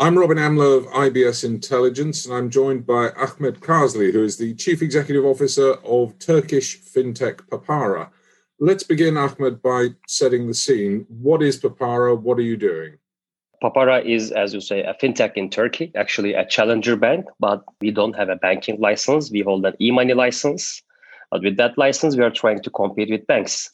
I'm Robin Amlot of IBS Intelligence, and I'm joined by Ahmed Karsli, who is the Chief Executive Officer of Turkish fintech Papara. Let's begin, Ahmed, by setting the scene. What is Papara? What are you doing? Papara is, as you say, a fintech in Turkey, actually a challenger bank, but we don't have a banking license. We hold an e money license. But with that license, we are trying to compete with banks.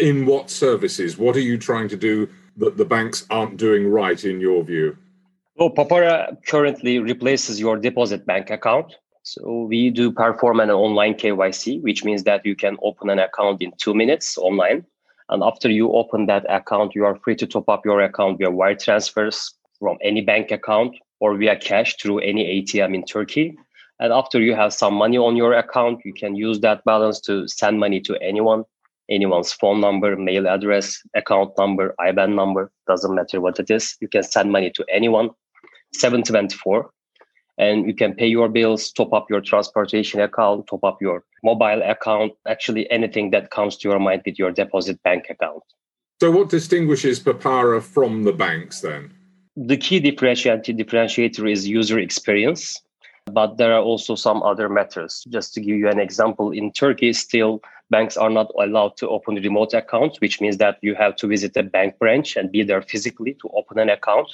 In what services? What are you trying to do that the banks aren't doing right, in your view? So Papara currently replaces your deposit bank account. So we do perform an online KYC, which means that you can open an account in two minutes online. And after you open that account, you are free to top up your account via wire transfers from any bank account or via cash through any ATM in Turkey. And after you have some money on your account, you can use that balance to send money to anyone, anyone's phone number, mail address, account number, IBAN number, doesn't matter what it is. You can send money to anyone 724 and you can pay your bills top up your transportation account top up your mobile account actually anything that comes to your mind with your deposit bank account. So what distinguishes papara from the banks then? The key differentiator, differentiator is user experience but there are also some other matters. Just to give you an example in turkey still banks are not allowed to open remote accounts which means that you have to visit a bank branch and be there physically to open an account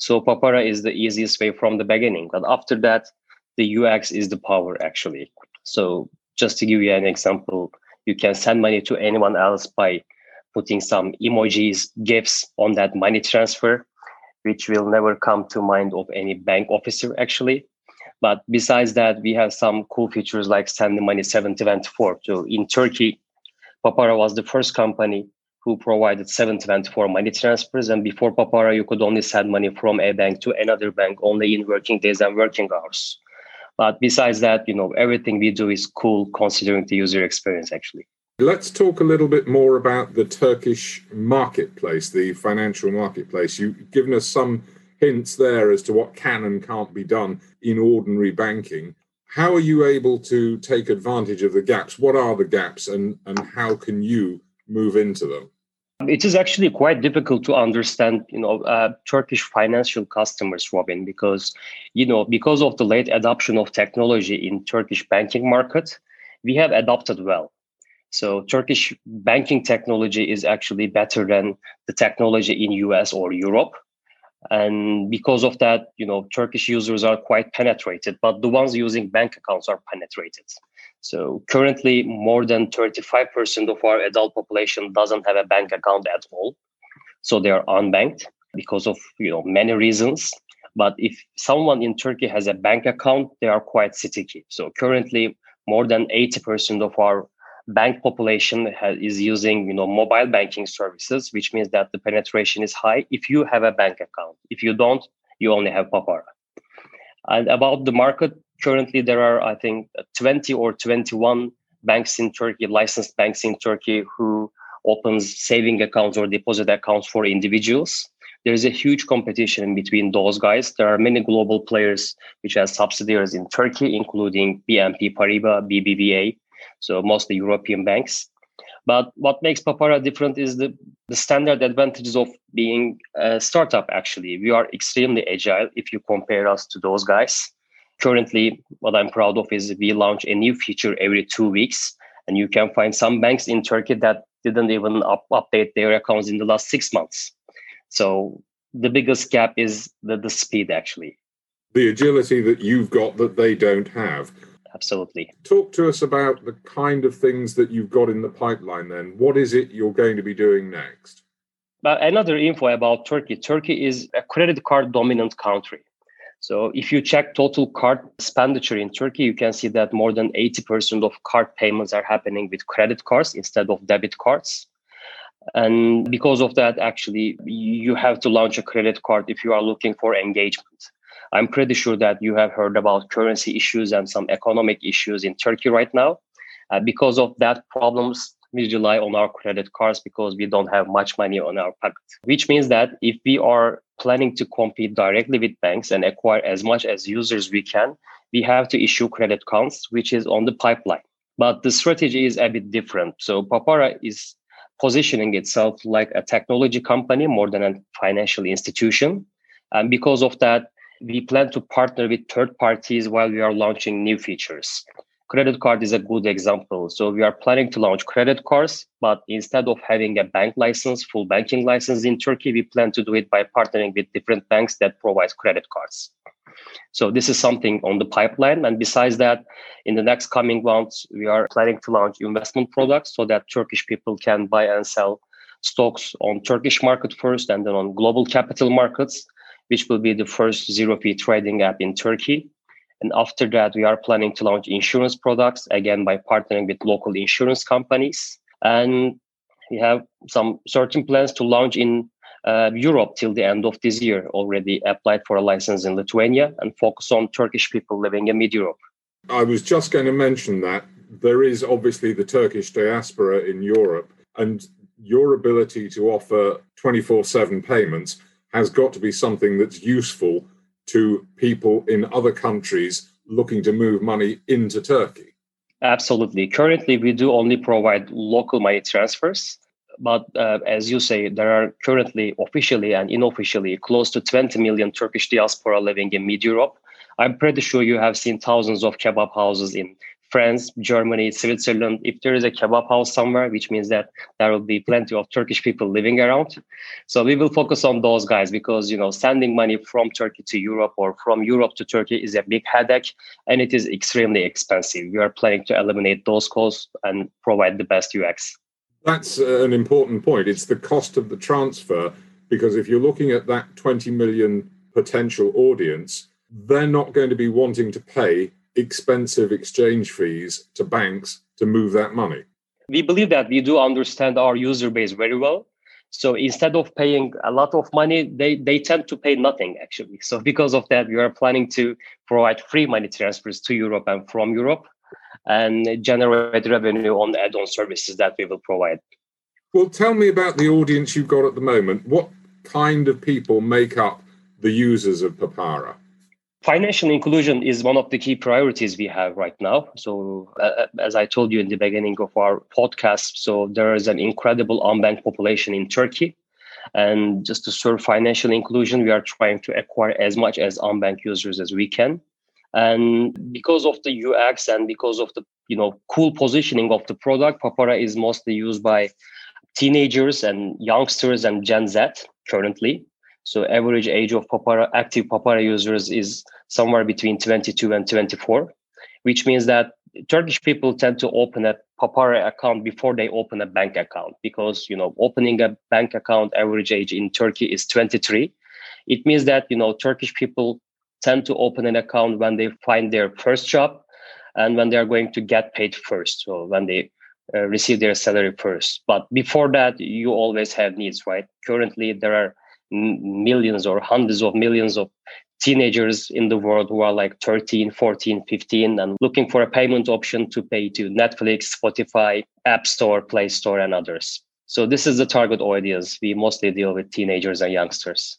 so Papara is the easiest way from the beginning. But after that, the UX is the power actually. So just to give you an example, you can send money to anyone else by putting some emojis, gifts on that money transfer, which will never come to mind of any bank officer actually. But besides that, we have some cool features like send the money 724. So in Turkey, Papara was the first company who provided 724 money transfers. And before Papara, you could only send money from a bank to another bank only in working days and working hours. But besides that, you know, everything we do is cool considering the user experience actually. Let's talk a little bit more about the Turkish marketplace, the financial marketplace. You've given us some hints there as to what can and can't be done in ordinary banking. How are you able to take advantage of the gaps? What are the gaps and, and how can you move into them? It is actually quite difficult to understand, you know, uh, Turkish financial customers, Robin, because, you know, because of the late adoption of technology in Turkish banking market, we have adopted well. So Turkish banking technology is actually better than the technology in US or Europe. And because of that, you know, Turkish users are quite penetrated, but the ones using bank accounts are penetrated. So currently, more than 35% of our adult population doesn't have a bank account at all. So they are unbanked because of you know many reasons. But if someone in Turkey has a bank account, they are quite sticky. So currently, more than 80% of our bank population has, is using you know mobile banking services, which means that the penetration is high if you have a bank account. If you don't, you only have Papara. And about the market, currently there are, I think, 20 or 21 banks in Turkey, licensed banks in Turkey, who opens saving accounts or deposit accounts for individuals. There is a huge competition between those guys. There are many global players which have subsidiaries in Turkey, including BNP Paribas, BBVA, so mostly European banks. But what makes Papara different is the, the standard advantages of being a startup, actually. We are extremely agile if you compare us to those guys. Currently, what I'm proud of is we launch a new feature every two weeks. And you can find some banks in Turkey that didn't even up, update their accounts in the last six months. So the biggest gap is the, the speed, actually. The agility that you've got that they don't have absolutely. Talk to us about the kind of things that you've got in the pipeline then. What is it you're going to be doing next? But another info about Turkey Turkey is a credit card dominant country. So if you check total card expenditure in Turkey, you can see that more than 80% of card payments are happening with credit cards instead of debit cards. And because of that, actually, you have to launch a credit card if you are looking for engagement. I'm pretty sure that you have heard about currency issues and some economic issues in Turkey right now. Uh, because of that problems, we rely on our credit cards because we don't have much money on our pocket. Which means that if we are planning to compete directly with banks and acquire as much as users we can, we have to issue credit cards, which is on the pipeline. But the strategy is a bit different. So Papara is positioning itself like a technology company more than a financial institution And because of that, we plan to partner with third parties while we are launching new features. Credit card is a good example. So we are planning to launch credit cards, but instead of having a bank license, full banking license in Turkey, we plan to do it by partnering with different banks that provide credit cards. So this is something on the pipeline. And besides that, in the next coming months, we are planning to launch investment products so that Turkish people can buy and sell stocks on Turkish market first and then on global capital markets, which will be the first zero fee trading app in Turkey. And after that, we are planning to launch insurance products again by partnering with local insurance companies. And we have some certain plans to launch in uh, Europe till the end of this year. Already applied for a license in Lithuania and focus on Turkish people living in mid Europe. I was just going to mention that there is obviously the Turkish diaspora in Europe, and your ability to offer 24 7 payments has got to be something that's useful to people in other countries looking to move money into Turkey. Absolutely. Currently, we do only provide local money transfers. But uh, as you say, there are currently officially and unofficially close to 20 million Turkish diaspora living in mid Europe. I'm pretty sure you have seen thousands of kebab houses in France, Germany, Switzerland. If there is a kebab house somewhere, which means that there will be plenty of Turkish people living around. So we will focus on those guys because you know sending money from Turkey to Europe or from Europe to Turkey is a big headache and it is extremely expensive. We are planning to eliminate those costs and provide the best UX. That's uh, an important point. It's the cost of the transfer because if you're looking at that 20 million potential audience, they're not going to be wanting to pay expensive exchange fees to banks to move that money? We believe that we do understand our user base very well. So instead of paying a lot of money, they, they tend to pay nothing actually. So because of that, we are planning to provide free money transfers to Europe and from Europe and generate revenue on add-on services that we will provide. Well, tell me about the audience you've got at the moment. What kind of people make up the users of Papara? Financial inclusion is one of the key priorities we have right now. So, uh, as I told you in the beginning of our podcast, so there is an incredible unbanked population in Turkey. And just to serve financial inclusion, we are trying to acquire as much as unbanked users as we can. And because of the UX and because of the you know cool positioning of the product, Papara is mostly used by teenagers and youngsters and Gen Z currently. So average age of Papara, active Papara users is somewhere between 22 and 24, which means that Turkish people tend to open a Papara account before they open a bank account because you know opening a bank account average age in Turkey is 23. It means that you know Turkish people tend to open an account when they find their first job and when they are going to get paid first. So when they uh, receive their salary first. But before that, you always have needs, right? Currently, there are millions or hundreds of millions of teenagers in the world who are like 13 14 15 and looking for a payment option to pay to netflix spotify app store play store and others. So this is the target audience we mostly deal with teenagers and youngsters.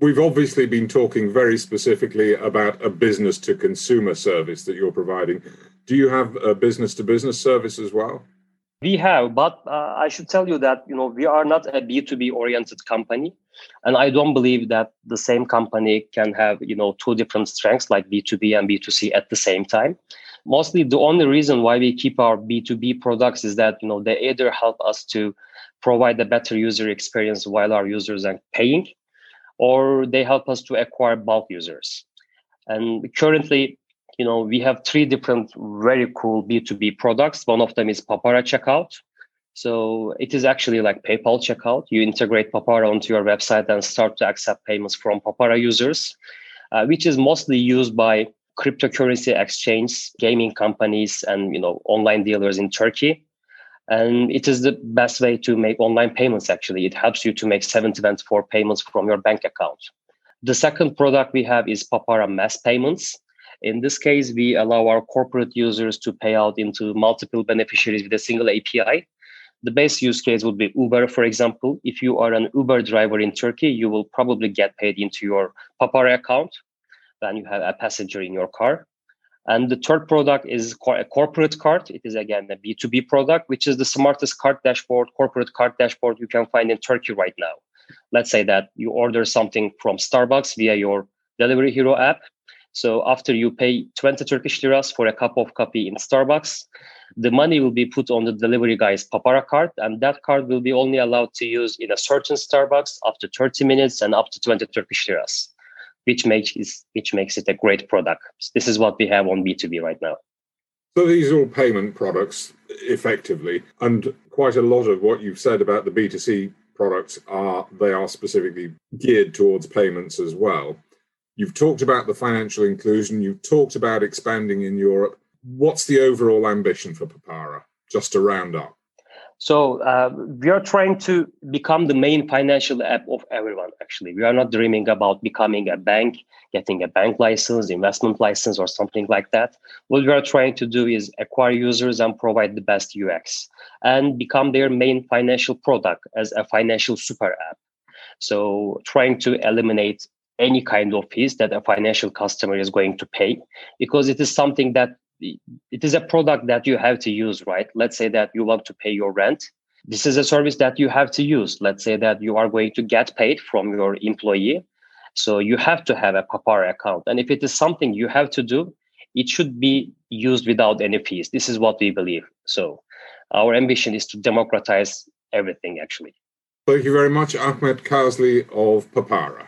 We've obviously been talking very specifically about a business to consumer service that you're providing. Do you have a business to business service as well we have, but uh, I should tell you that you know we are not a B2B oriented company, and I don't believe that the same company can have you know two different strengths like B2B and B2C at the same time. Mostly, the only reason why we keep our B2B products is that you know they either help us to provide a better user experience while our users are paying, or they help us to acquire bulk users. And currently, you know, we have three different very cool B2B products. One of them is Papara Checkout. So it is actually like PayPal checkout. You integrate Papara onto your website and start to accept payments from Papara users, uh, which is mostly used by cryptocurrency exchange, gaming companies, and you know online dealers in Turkey. And it is the best way to make online payments. Actually, it helps you to make 724 payments from your bank account. The second product we have is Papara Mass Payments. In this case, we allow our corporate users to pay out into multiple beneficiaries with a single API. The base use case would be Uber, for example. If you are an Uber driver in Turkey, you will probably get paid into your Papara account when you have a passenger in your car. And the third product is a corporate card. It is again a B2B product, which is the smartest card dashboard, corporate card dashboard you can find in Turkey right now. let's say that you order something from Starbucks via your Delivery Hero app. So after you pay 20 Turkish liras for a cup of coffee in Starbucks, the money will be put on the delivery guy's Papara card, and that card will be only allowed to use in a certain Starbucks after 30 minutes and up to 20 Turkish liras, which makes which makes it a great product. This is what we have on B2B right now. So these are all payment products effectively, and quite a lot of what you've said about the B2C products are they are specifically geared towards payments as well. You've talked about the financial inclusion, you've talked about expanding in Europe. What's the overall ambition for Papara, just to round up? So uh, we are trying to become the main financial app of everyone. Actually, we are not dreaming about becoming a bank, getting a bank license, investment license, or something like that. What we are trying to do is acquire users and provide the best UX, and become their main financial product as a financial super app. So trying to eliminate any kind of fees that a financial customer is going to pay because it is something that it is a product that you have to use right? Let's say that you want to pay your rent. This is a service that you have to use. Let's say that you are going to get paid from your employee. So you have to have a papara account. And if it is something you have to do it should be used without any fees. This is what we believe. So our ambition is to democratize everything actually. Thank you very much ahmed karsli of papara